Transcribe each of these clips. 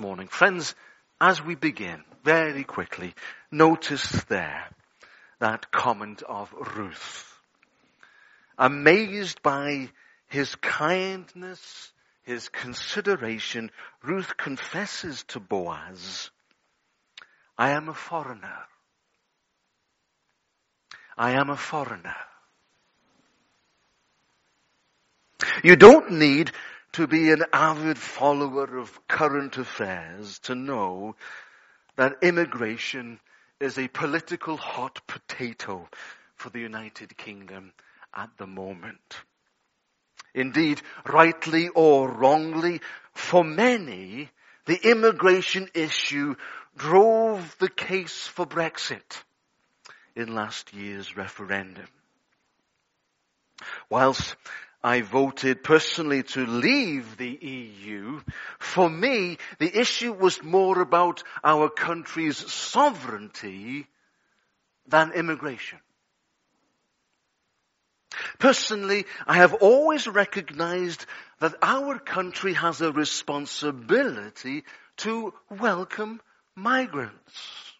morning. Friends, as we begin, very quickly, notice there that comment of Ruth. Amazed by his kindness, his consideration, Ruth confesses to Boaz, I am a foreigner. I am a foreigner. You don't need to be an avid follower of current affairs to know that immigration is a political hot potato for the United Kingdom at the moment. Indeed, rightly or wrongly, for many, the immigration issue drove the case for Brexit in last year's referendum. Whilst I voted personally to leave the EU. For me, the issue was more about our country's sovereignty than immigration. Personally, I have always recognized that our country has a responsibility to welcome migrants,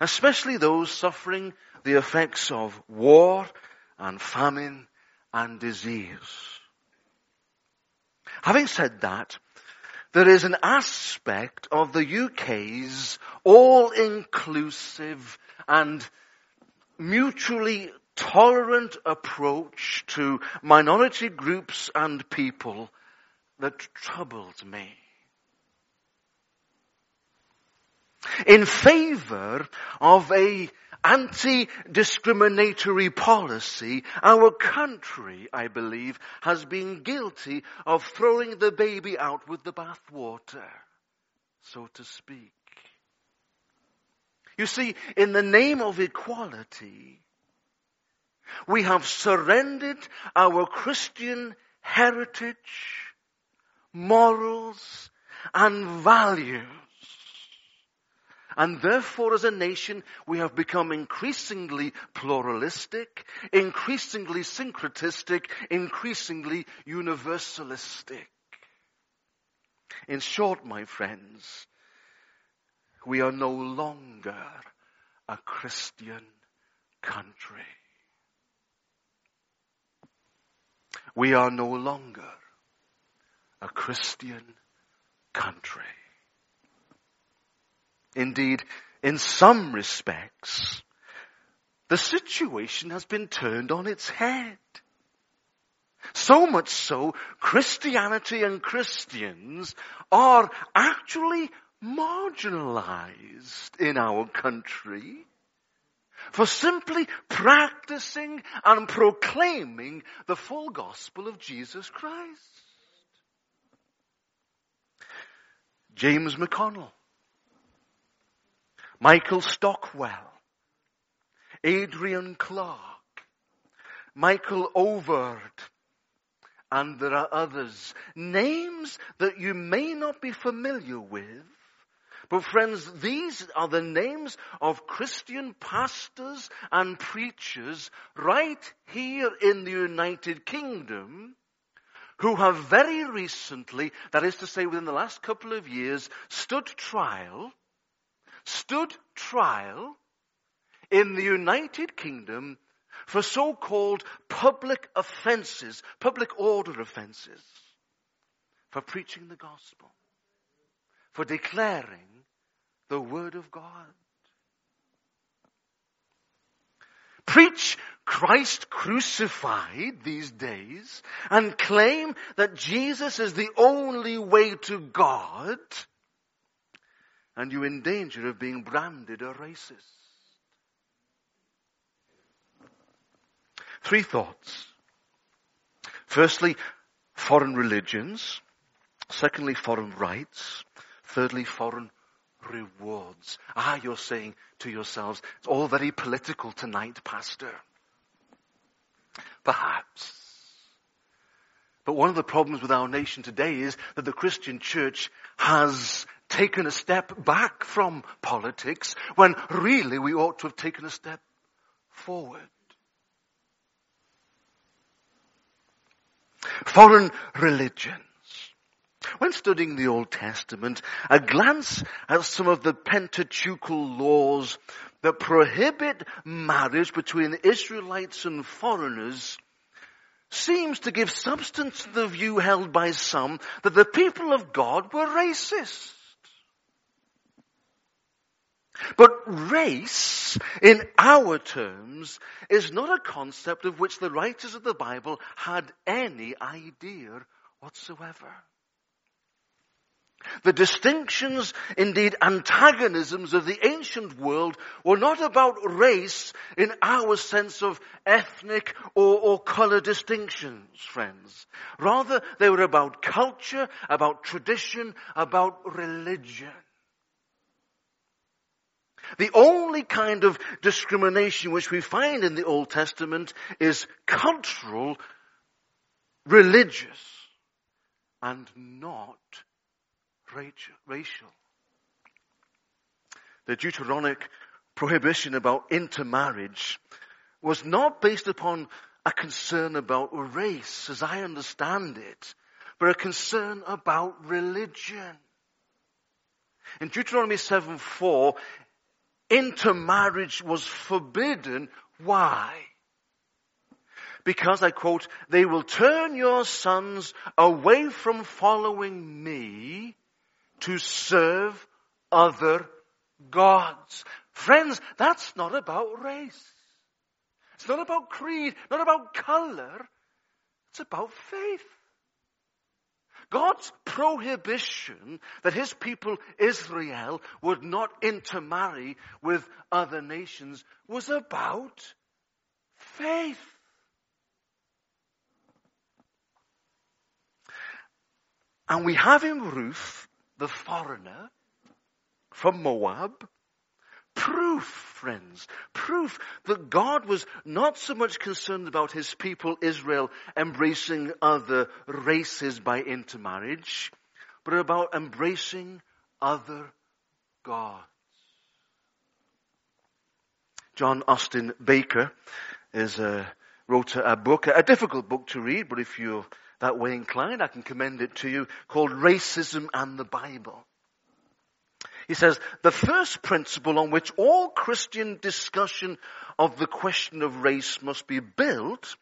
especially those suffering the effects of war and famine and disease. Having said that, there is an aspect of the UK's all-inclusive and mutually tolerant approach to minority groups and people that troubled me. In favor of a anti-discriminatory policy, our country, I believe, has been guilty of throwing the baby out with the bathwater, so to speak. You see, in the name of equality, we have surrendered our Christian heritage, morals, and values and therefore as a nation, we have become increasingly pluralistic, increasingly syncretistic, increasingly universalistic. In short, my friends, we are no longer a Christian country. We are no longer a Christian country. Indeed, in some respects, the situation has been turned on its head. So much so, Christianity and Christians are actually marginalized in our country for simply practicing and proclaiming the full gospel of Jesus Christ. James McConnell Michael Stockwell, Adrian Clarke, Michael Overd, and there are others. Names that you may not be familiar with. But friends, these are the names of Christian pastors and preachers right here in the United Kingdom who have very recently, that is to say within the last couple of years, stood trial stood trial in the United Kingdom for so-called public offenses, public order offenses, for preaching the gospel, for declaring the word of God. Preach Christ crucified these days and claim that Jesus is the only way to God and you're in danger of being branded a racist. Three thoughts. Firstly, foreign religions. Secondly, foreign rights. Thirdly, foreign rewards. Ah, you're saying to yourselves, it's all very political tonight, Pastor. Perhaps. But one of the problems with our nation today is that the Christian church has taken a step back from politics when really we ought to have taken a step forward. Foreign religions. When studying the Old Testament, a glance at some of the Pentateuchal laws that prohibit marriage between Israelites and foreigners seems to give substance to the view held by some that the people of God were racist. But race, in our terms, is not a concept of which the writers of the Bible had any idea whatsoever. The distinctions, indeed antagonisms of the ancient world were not about race in our sense of ethnic or, or color distinctions, friends. Rather, they were about culture, about tradition, about religion. The only kind of discrimination which we find in the Old Testament is cultural, religious, and not racial. The Deuteronomic prohibition about intermarriage was not based upon a concern about race, as I understand it, but a concern about religion. In Deuteronomy 7 4, intermarriage was forbidden. Why? Because I quote, they will turn your sons away from following me to serve other gods. Friends, that's not about race. It's not about creed, not about color. It's about faith. God's prohibition that his people Israel would not intermarry with other nations was about faith. And we have in Ruth the foreigner from Moab. Proof, friends, proof that God was not so much concerned about his people Israel embracing other races by intermarriage, but about embracing other gods. John Austin Baker is a, wrote a, a book, a difficult book to read, but if you're that way inclined, I can commend it to you, called Racism and the Bible. He says, the first principle on which all Christian discussion of the question of race must be built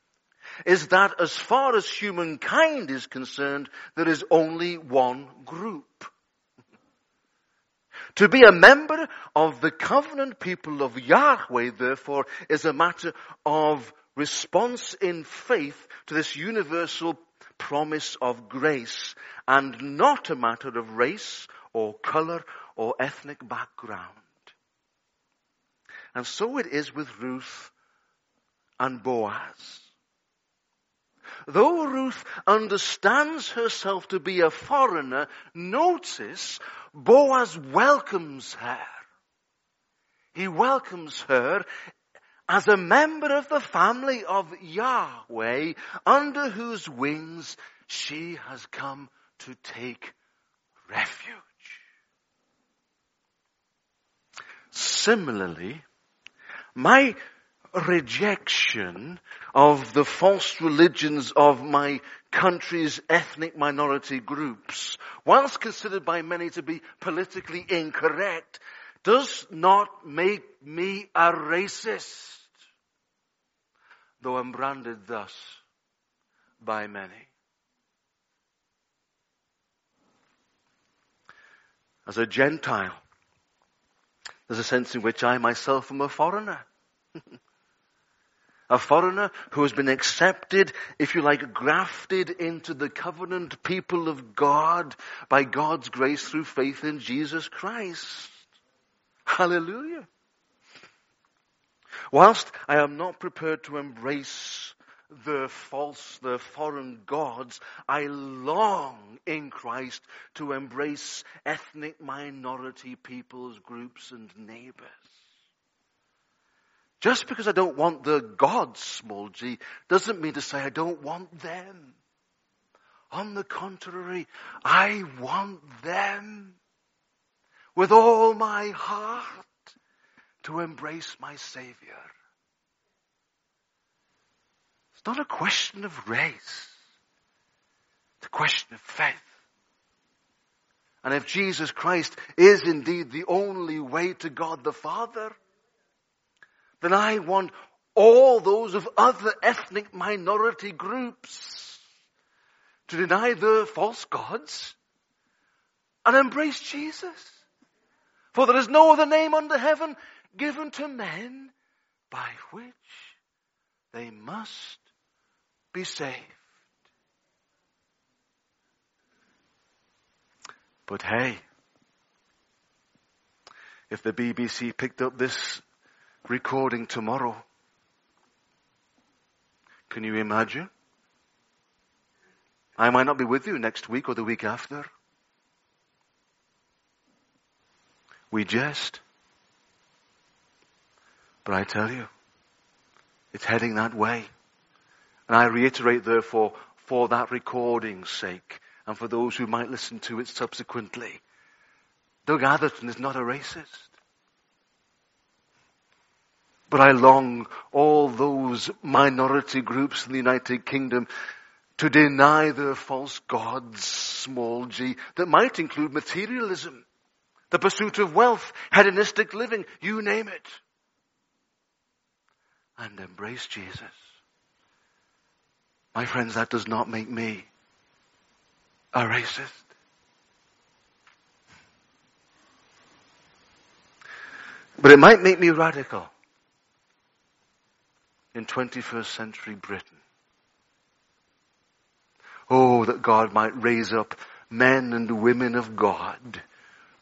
is that as far as humankind is concerned, there is only one group. To be a member of the covenant people of Yahweh, therefore, is a matter of response in faith to this universal promise of grace and not a matter of race or color or ethnic background. And so it is with Ruth and Boaz. Though Ruth understands herself to be a foreigner, notice Boaz welcomes her. He welcomes her as a member of the family of Yahweh, under whose wings she has come to take refuge. Similarly, my rejection of the false religions of my country's ethnic minority groups, whilst considered by many to be politically incorrect, does not make me a racist, though I'm branded thus by many. As a Gentile, there's a sense in which I myself am a foreigner. a foreigner who has been accepted, if you like, grafted into the covenant people of God by God's grace through faith in Jesus Christ. Hallelujah. Whilst I am not prepared to embrace the false, the foreign gods, I long in Christ to embrace ethnic minority peoples, groups and neighbors. Just because I don't want the gods, small g, doesn't mean to say I don't want them. On the contrary, I want them with all my heart to embrace my Savior. Not a question of race. It's a question of faith. And if Jesus Christ is indeed the only way to God the Father, then I want all those of other ethnic minority groups to deny their false gods and embrace Jesus. For there is no other name under heaven given to men by which they must be saved. But hey, if the BBC picked up this recording tomorrow, can you imagine? I might not be with you next week or the week after. We jest. But I tell you, it's heading that way. And I reiterate therefore, for that recording's sake, and for those who might listen to it subsequently. Doug Atherton is not a racist. But I long all those minority groups in the United Kingdom to deny their false gods, small g, that might include materialism, the pursuit of wealth, hedonistic living, you name it. And embrace Jesus. My friends, that does not make me a racist. But it might make me radical in 21st century Britain. Oh, that God might raise up men and women of God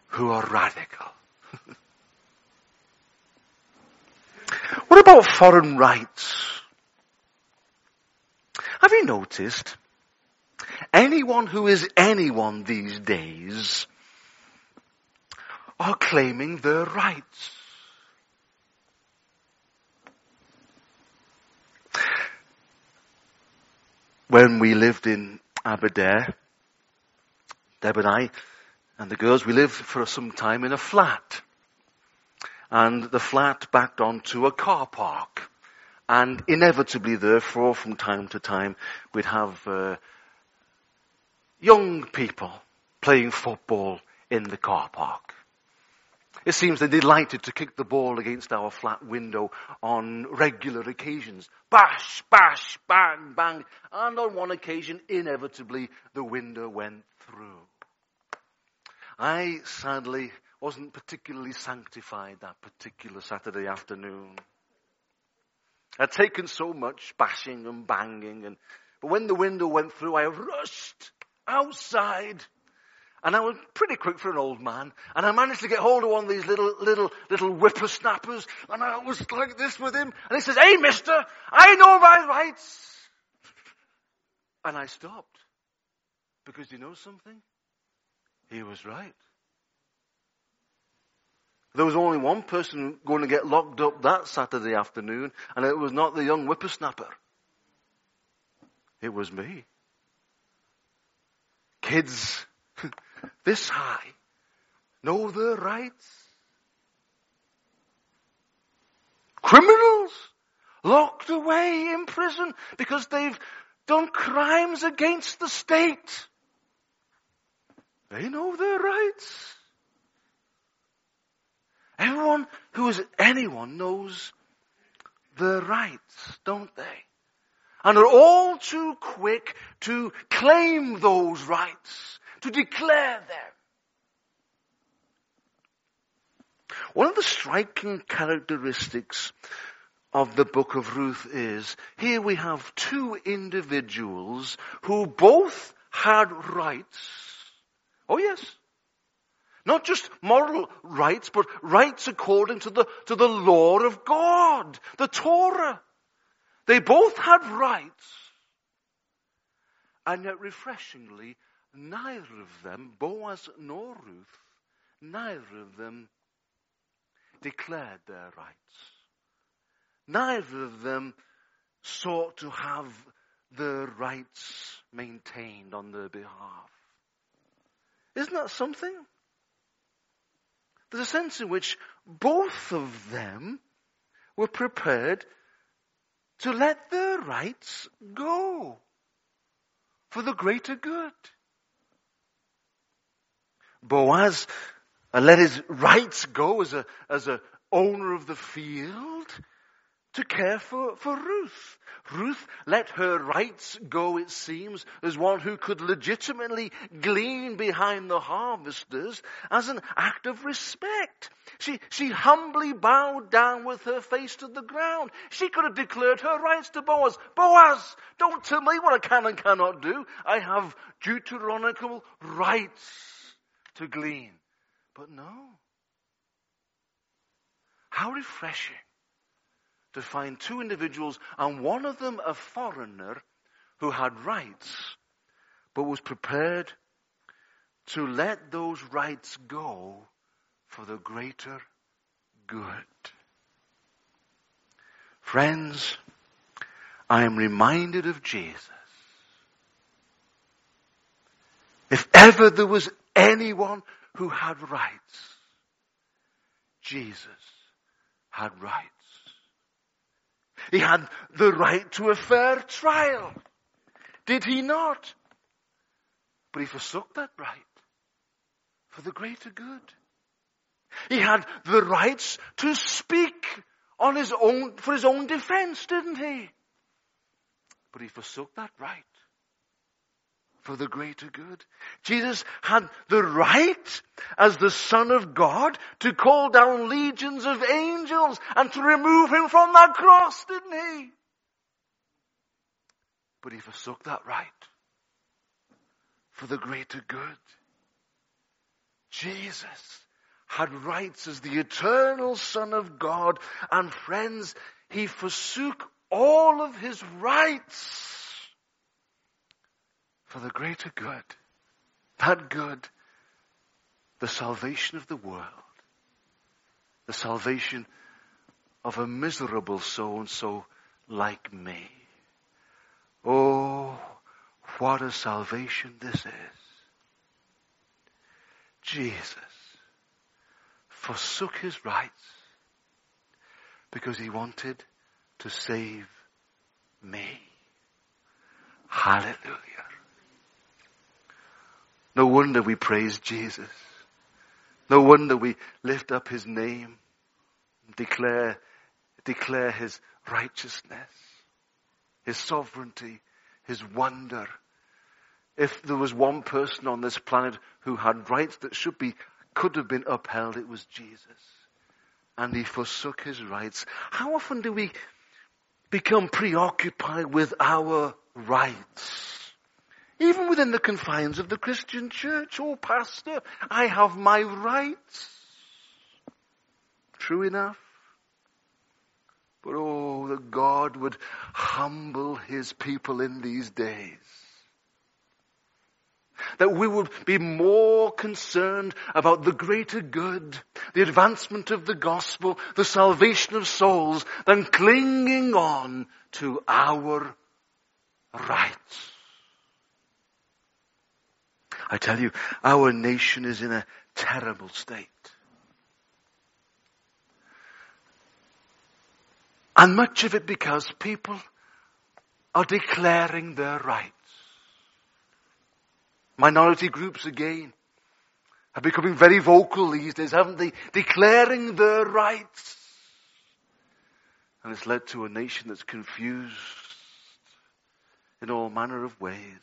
who are radical. what about foreign rights? Have you noticed Anyone who is anyone these days are claiming their rights. When we lived in Aberdare, Deb and I and the girls, we lived for some time in a flat. And the flat backed onto a car park. And inevitably therefore, from time to time, we'd have uh, young people playing football in the car park. It seems they delighted to kick the ball against our flat window on regular occasions. Bash, bash, bang, bang. And on one occasion, inevitably, the window went through. I sadly wasn't particularly sanctified that particular Saturday afternoon. I'd taken so much bashing and banging and, but when the window went through, I rushed outside. And I was pretty quick for an old man. And I managed to get hold of one of these little, little, little whippersnappers. And I was like this with him. And he says, hey mister, I know my rights. And I stopped. Because you know something? He was right. There was only one person going to get locked up that Saturday afternoon, and it was not the young whippersnapper. It was me kids this high know their rights. Criminals locked away in prison because they've done crimes against the state. They know their rights. Everyone who is anyone knows their rights, don't they? and are all too quick to claim those rights, to declare them. One of the striking characteristics of the book of Ruth is here we have two individuals who both had rights. Oh yes. Not just moral rights, but rights according to the, to the law of God, the Torah. They both had rights. And yet refreshingly, neither of them, Boaz nor Ruth, neither of them declared their rights. Neither of them sought to have their rights maintained on their behalf. Isn't that something? There's a sense in which both of them were prepared to let their rights go for the greater good. Boaz uh, let his rights go as a, as a owner of the field to care for, for Ruth. Ruth let her rights go, it seems, as one who could legitimately glean behind the harvesters as an act of respect. She, she humbly bowed down with her face to the ground. She could have declared her rights to Boaz. Boaz, don't tell me what I can and cannot do. I have Deuteronomical rights to glean. But no. How refreshing to find two individuals, and one of them a foreigner who had rights, but was prepared to let those rights go for the greater good. Friends, I am reminded of Jesus. If ever there was anyone who had rights, Jesus had rights. He had the right to a fair trial. Did he not? But he forsook that right for the greater good. He had the rights to speak on his own, for his own defense, didn't he? But he forsook that right for the greater good. Jesus had the right as the Son of God to call down legions of angels and to remove him from that cross, didn't he? But he forsook that right for the greater good. Jesus had rights as the eternal Son of God and friends, he forsook all of his rights for the greater good. That good, the salvation of the world, the salvation of a miserable so and so like me. Oh, what a salvation this is. Jesus forsook his rights because he wanted to save me. Hallelujah. No wonder we praise Jesus. No wonder we lift up his name, and declare, declare his righteousness, his sovereignty, his wonder. If there was one person on this planet who had rights that should be, could have been upheld, it was Jesus. And he forsook his rights. How often do we become preoccupied with our rights? Even within the confines of the Christian church, oh pastor, I have my rights. True enough. But oh, that God would humble his people in these days. That we would be more concerned about the greater good, the advancement of the gospel, the salvation of souls, than clinging on to our rights. I tell you, our nation is in a terrible state. And much of it because people are declaring their rights. Minority groups again are becoming very vocal these days, haven't they? Declaring their rights. And it's led to a nation that's confused in all manner of ways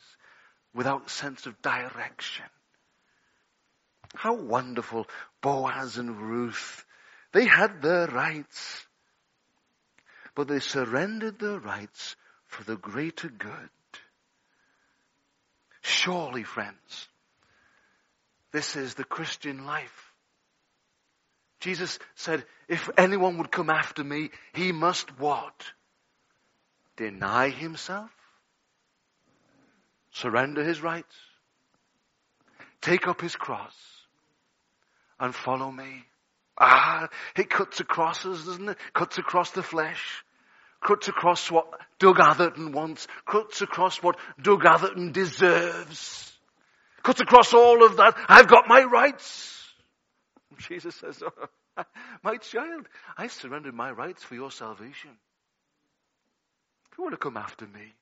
without sense of direction. How wonderful Boaz and Ruth. They had their rights, but they surrendered their rights for the greater good. Surely, friends, this is the Christian life. Jesus said, if anyone would come after me, he must what? Deny himself, surrender his rights, take up his cross, and follow me. Ah, it cuts across us, doesn't it? Cuts across the flesh. Cuts across what Doug Atherton wants. Cuts across what Doug Atherton deserves. Cuts across all of that. I've got my rights. Jesus says, my child, I surrendered my rights for your salvation. If you want to come after me,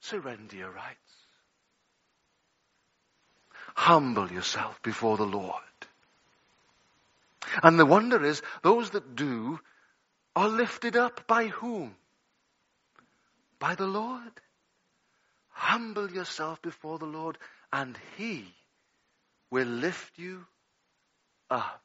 Surrender your rights. humble yourself before the Lord. And the wonder is, those that do are lifted up by whom? By the Lord. Humble yourself before the Lord and He will lift you up.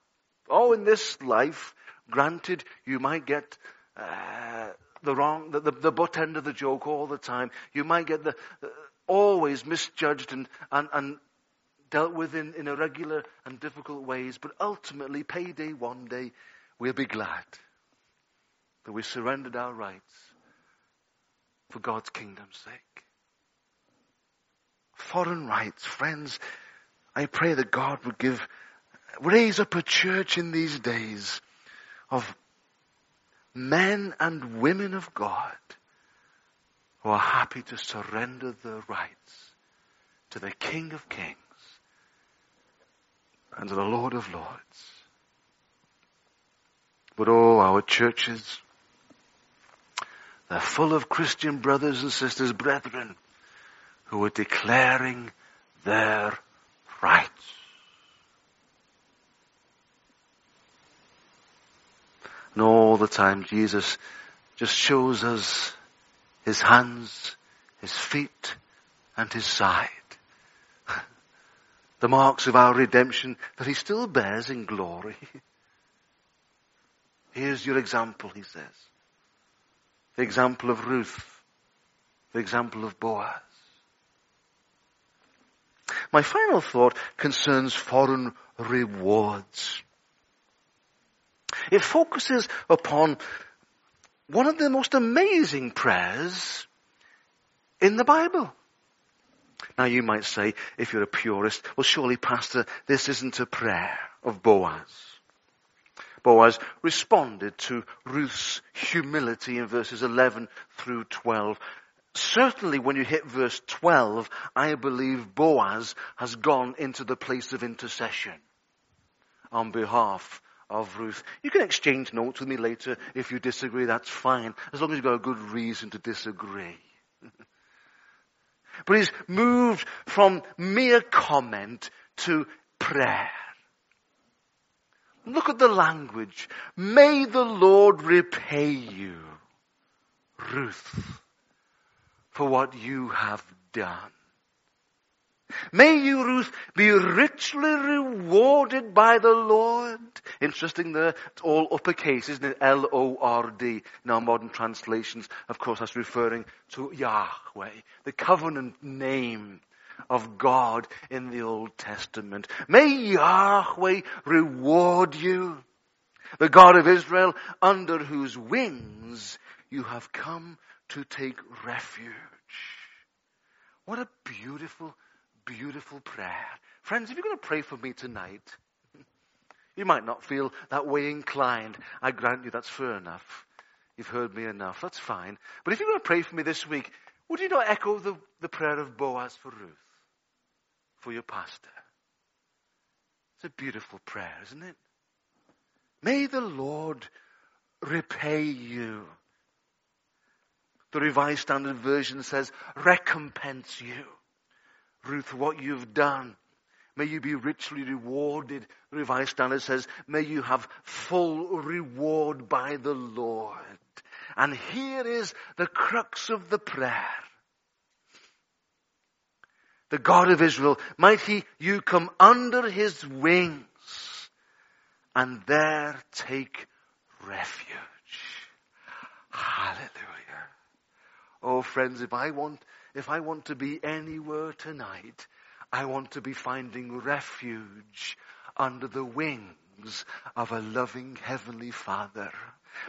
Oh, in this life, granted, you might get uh, the wrong, the, the, the, butt end of the joke all the time. You might get the uh, always misjudged and, and, and dealt with in, in irregular and difficult ways. But ultimately, payday one day, we'll be glad that we surrendered our rights for God's kingdom's sake. Foreign rights, friends, I pray that God would give, raise up a church in these days of men and women of God who are happy to surrender their rights to the King of Kings and to the Lord of Lords. But oh, our churches, they're full of Christian brothers and sisters, brethren, who are declaring their rights. And all the time Jesus just shows us his hands, his feet, and his side. the marks of our redemption that he still bears in glory. Here's your example, he says. The example of Ruth. The example of Boaz. My final thought concerns foreign rewards. It focuses upon one of the most amazing prayers in the Bible. Now you might say, if you're a purist, well surely pastor, this isn't a prayer of Boaz. Boaz responded to Ruth's humility in verses 11 through 12 certainly when you hit verse 12, I believe Boaz has gone into the place of intercession on behalf of Ruth. You can exchange notes with me later if you disagree, that's fine, as long as you've got a good reason to disagree. but he's moved from mere comment to prayer. Look at the language. May the Lord repay you, Ruth for what you have done. May you, Ruth, be richly rewarded by the Lord. Interesting there, it's all uppercase, isn't it? L-O-R-D. In our modern translations, of course, that's referring to Yahweh, the covenant name of God in the Old Testament. May Yahweh reward you, the God of Israel, under whose wings you have come to take refuge. What a beautiful, beautiful prayer. Friends, if you're going to pray for me tonight, you might not feel that way inclined. I grant you that's fair enough. You've heard me enough. That's fine. But if you're going to pray for me this week, would you not echo the, the prayer of Boaz for Ruth? For your pastor. It's a beautiful prayer, isn't it? May the Lord repay you the Revised Standard Version says, recompense you. Ruth, what you've done. May you be richly rewarded. The Revised Standard says, may you have full reward by the Lord. And here is the crux of the prayer. The God of Israel, might he, you come under his wings and there take refuge. Hallelujah. Oh friends, if I want, if I want to be anywhere tonight, I want to be finding refuge under the wings of a loving heavenly Father.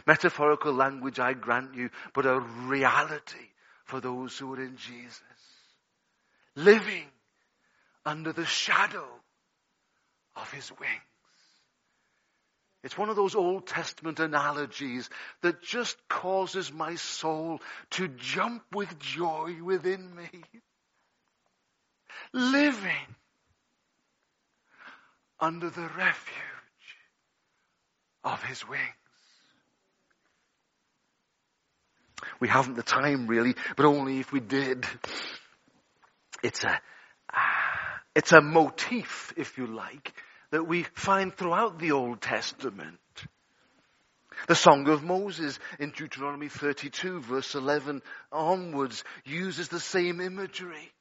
Metaphorical language, I grant you, but a reality for those who are in Jesus. Living under the shadow of His wings. It's one of those Old Testament analogies that just causes my soul to jump with joy within me. Living under the refuge of His wings. We haven't the time really, but only if we did. It's a, ah, It's a motif, if you like, that we find throughout the Old Testament. The Song of Moses in Deuteronomy 32 verse 11 onwards uses the same imagery.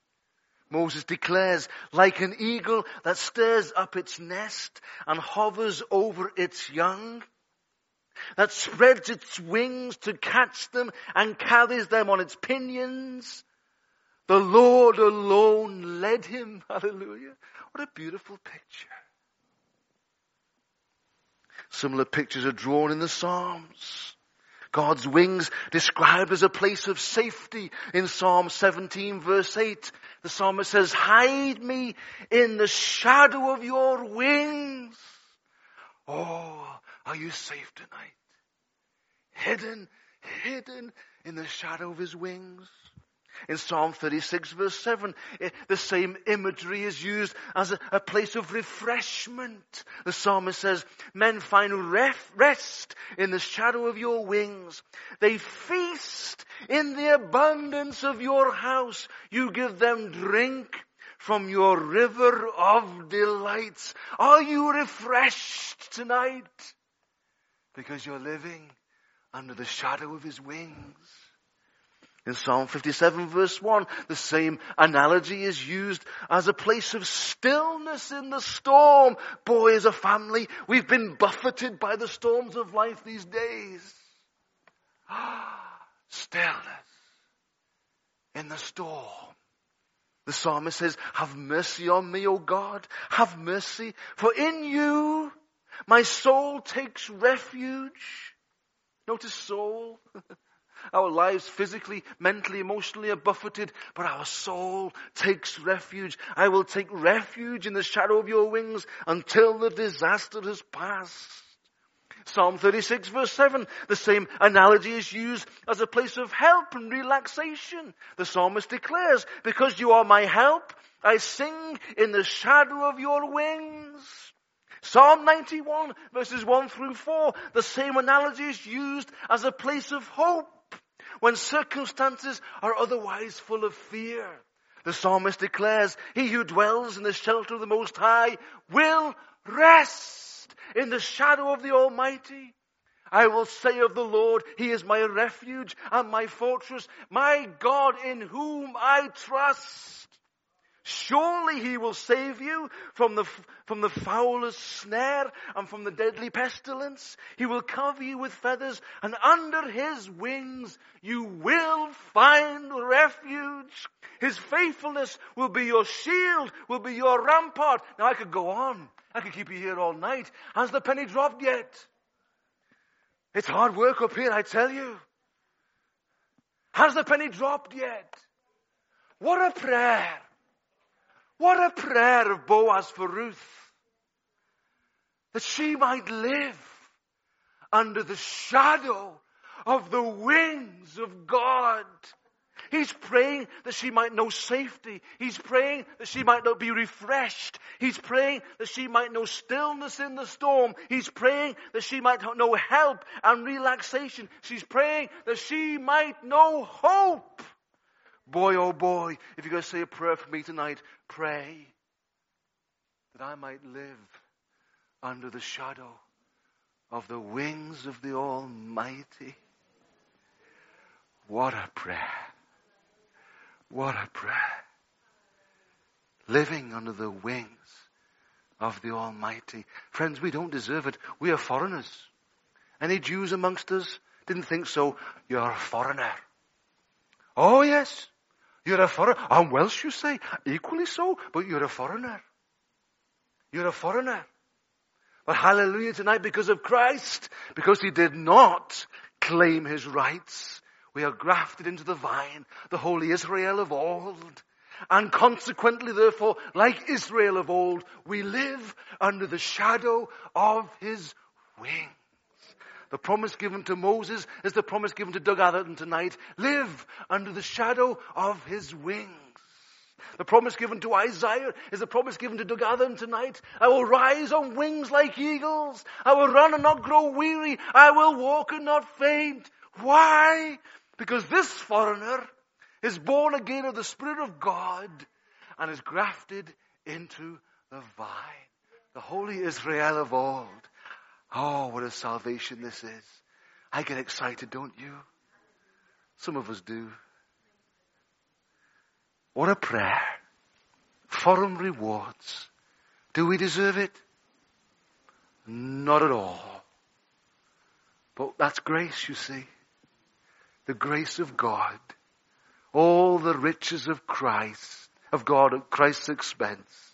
Moses declares, like an eagle that stirs up its nest and hovers over its young, that spreads its wings to catch them and carries them on its pinions. The Lord alone led him. Hallelujah. What a beautiful picture. Similar pictures are drawn in the Psalms. God's wings described as a place of safety in Psalm 17 verse 8. The psalmist says, hide me in the shadow of your wings. Oh, are you safe tonight? Hidden, hidden in the shadow of his wings. In Psalm 36 verse 7, eh, the same imagery is used as a, a place of refreshment. The psalmist says, men find ref, rest in the shadow of your wings. They feast in the abundance of your house. You give them drink from your river of delights. Are you refreshed tonight? Because you're living under the shadow of his wings. In Psalm 57 verse 1, the same analogy is used as a place of stillness in the storm. Boy, as a family, we've been buffeted by the storms of life these days. stillness in the storm. The psalmist says, have mercy on me, O God. Have mercy. For in you, my soul takes refuge. Notice soul. Our lives physically, mentally, emotionally are buffeted, but our soul takes refuge. I will take refuge in the shadow of your wings until the disaster has passed. Psalm 36 verse 7, the same analogy is used as a place of help and relaxation. The psalmist declares, because you are my help, I sing in the shadow of your wings. Psalm 91 verses 1 through 4, the same analogy is used as a place of hope when circumstances are otherwise full of fear. The psalmist declares, he who dwells in the shelter of the Most High will rest in the shadow of the Almighty. I will say of the Lord, He is my refuge and my fortress, my God in whom I trust. Surely he will save you from the, from the fowler's snare and from the deadly pestilence. He will cover you with feathers and under his wings you will find refuge. His faithfulness will be your shield, will be your rampart. Now I could go on. I could keep you here all night. Has the penny dropped yet? It's hard work up here, I tell you. Has the penny dropped yet? What a prayer. What a prayer of Boaz for Ruth. That she might live under the shadow of the wings of God. He's praying that she might know safety. He's praying that she might not be refreshed. He's praying that she might know stillness in the storm. He's praying that she might know help and relaxation. She's praying that she might know hope. Boy, oh boy, if you're going to say a prayer for me tonight, pray that I might live under the shadow of the wings of the Almighty. What a prayer. What a prayer. Living under the wings of the Almighty. Friends, we don't deserve it. We are foreigners. Any Jews amongst us didn't think so. You're a foreigner. Oh yes. You're a foreigner. I'm Welsh, you say. Equally so, but you're a foreigner. You're a foreigner. But hallelujah tonight because of Christ, because he did not claim his rights. We are grafted into the vine, the holy Israel of old. And consequently, therefore, like Israel of old, we live under the shadow of his wings. The promise given to Moses is the promise given to Doug Atherton tonight. Live under the shadow of his wings. The promise given to Isaiah is the promise given to Doug Atherton tonight. I will rise on wings like eagles. I will run and not grow weary. I will walk and not faint. Why? Because this foreigner is born again of the Spirit of God and is grafted into the vine. The holy Israel of old. Oh, what a salvation this is. I get excited, don't you? Some of us do. What a prayer. Foreign rewards. Do we deserve it? Not at all. But that's grace, you see. The grace of God. All the riches of Christ, of God at Christ's expense,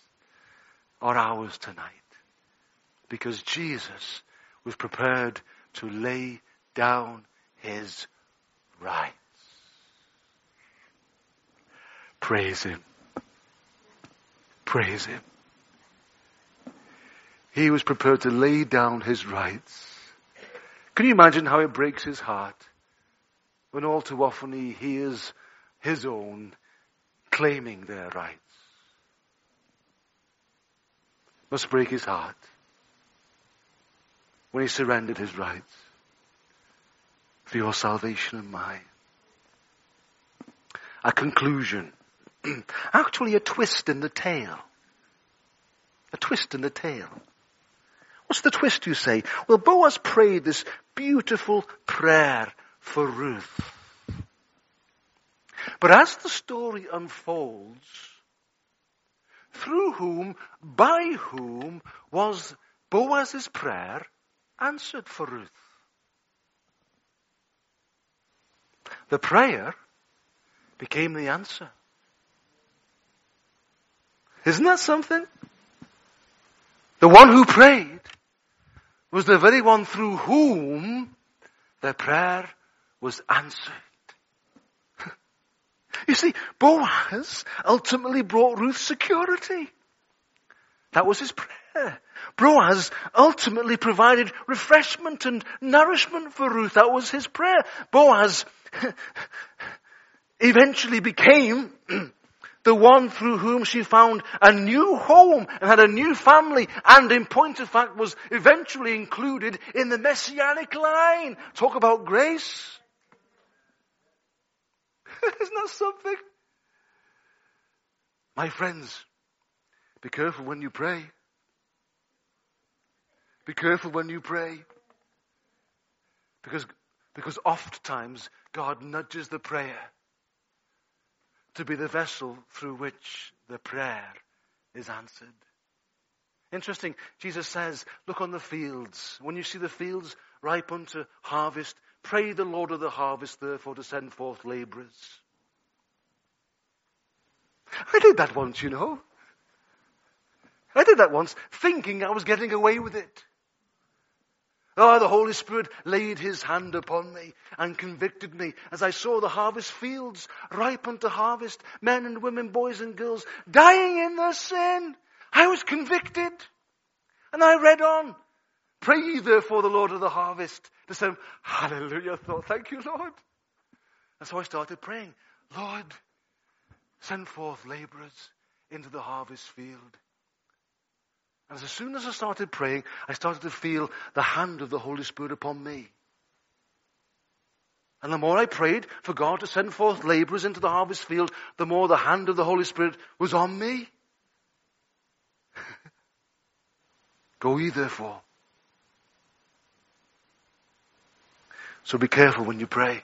are ours tonight. Because Jesus was prepared to lay down his rights. Praise him. Praise him. He was prepared to lay down his rights. Can you imagine how it breaks his heart when all too often he hears his own claiming their rights? Must break his heart when he surrendered his rights for your salvation and mine. A conclusion. Actually a twist in the tale. A twist in the tale. What's the twist, you say? Well, Boaz prayed this beautiful prayer for Ruth. But as the story unfolds, through whom, by whom was Boaz's prayer answered for Ruth? The prayer became the answer. Isn't that something? The one who prayed was the very one through whom the prayer was answered. You see, Boaz ultimately brought Ruth security. That was his prayer. Boaz ultimately provided refreshment and nourishment for Ruth. That was his prayer. Boaz eventually became the one through whom she found a new home and had a new family and in point of fact was eventually included in the messianic line. Talk about grace. Isn't that something? My friends, be careful when you pray. Be careful when you pray. Because, because oft times God nudges the prayer to be the vessel through which the prayer is answered. Interesting. Jesus says, look on the fields. When you see the fields ripe unto harvest, pray the Lord of the harvest therefore to send forth laborers. I did that once, you know. I did that once, thinking I was getting away with it. Oh, the Holy Spirit laid His hand upon me and convicted me as I saw the harvest fields ripe unto harvest, men and women, boys and girls dying in their sin. I was convicted. And I read on. Pray ye therefore the Lord of the harvest to send, hallelujah, I thought, thank you Lord. And so I started praying, Lord, send forth laborers into the harvest field. And as soon as I started praying, I started to feel the hand of the Holy Spirit upon me. And the more I prayed for God to send forth laborers into the harvest field, the more the hand of the Holy Spirit was on me. Go ye therefore. So be careful when you pray.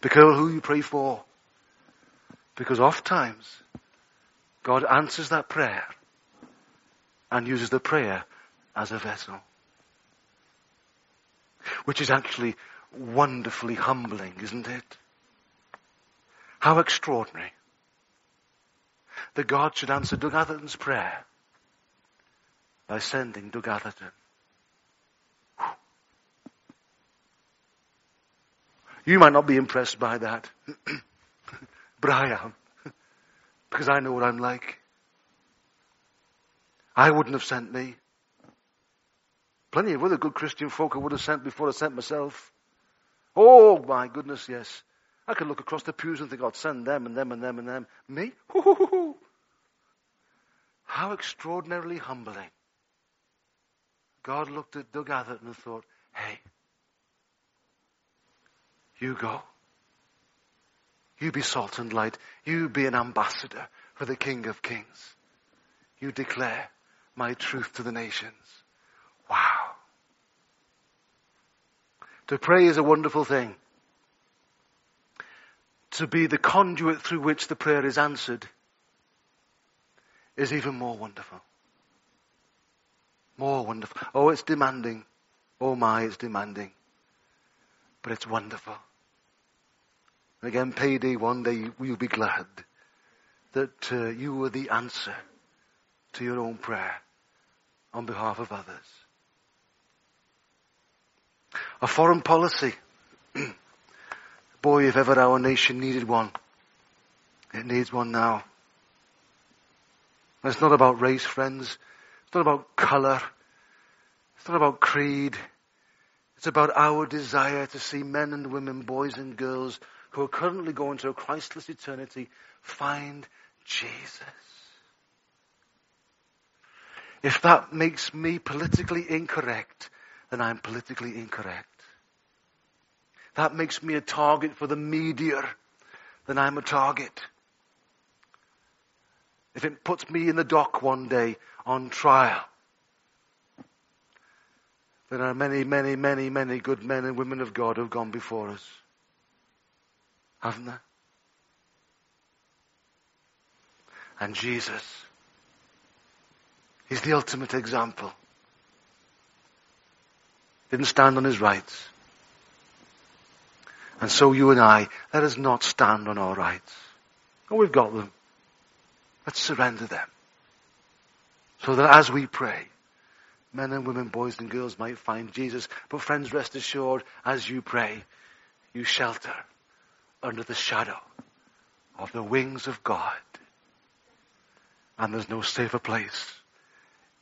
Be careful who you pray for. Because oft times, God answers that prayer and uses the prayer as a vessel. Which is actually wonderfully humbling, isn't it? How extraordinary that God should answer Doug Atherton's prayer by sending Doug Atherton. You might not be impressed by that, but I am, because I know what I'm like. I wouldn't have sent me. Plenty of other good Christian folk I would have sent before I sent myself. Oh my goodness, yes. I could look across the pews and think I'd send them and them and them and them. Me? How extraordinarily humbling. God looked at Doug Atherton and thought, hey, you go. You be salt and light. You be an ambassador for the King of Kings. you declare my truth to the nations. Wow. To pray is a wonderful thing. To be the conduit through which the prayer is answered is even more wonderful. More wonderful. Oh, it's demanding. Oh my, it's demanding. But it's wonderful. Again, payday one day you'll be glad that uh, you were the answer to your own prayer on behalf of others. A foreign policy. Boy, if ever our nation needed one, it needs one now. It's not about race, friends. It's not about color. It's not about creed. It's about our desire to see men and women, boys and girls who are currently going to a Christless eternity find Jesus. If that makes me politically incorrect, then I'm politically incorrect. That makes me a target for the media, then I'm a target. If it puts me in the dock one day on trial, there are many, many, many, many good men and women of God who have gone before us. Haven't there? And Jesus, He's the ultimate example. Didn't stand on his rights. And so you and I, let us not stand on our rights. Oh, we've got them. Let's surrender them. So that as we pray, men and women, boys and girls might find Jesus. But friends, rest assured, as you pray, you shelter under the shadow of the wings of God. And there's no safer place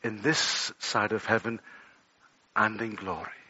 in this side of heaven and in glory.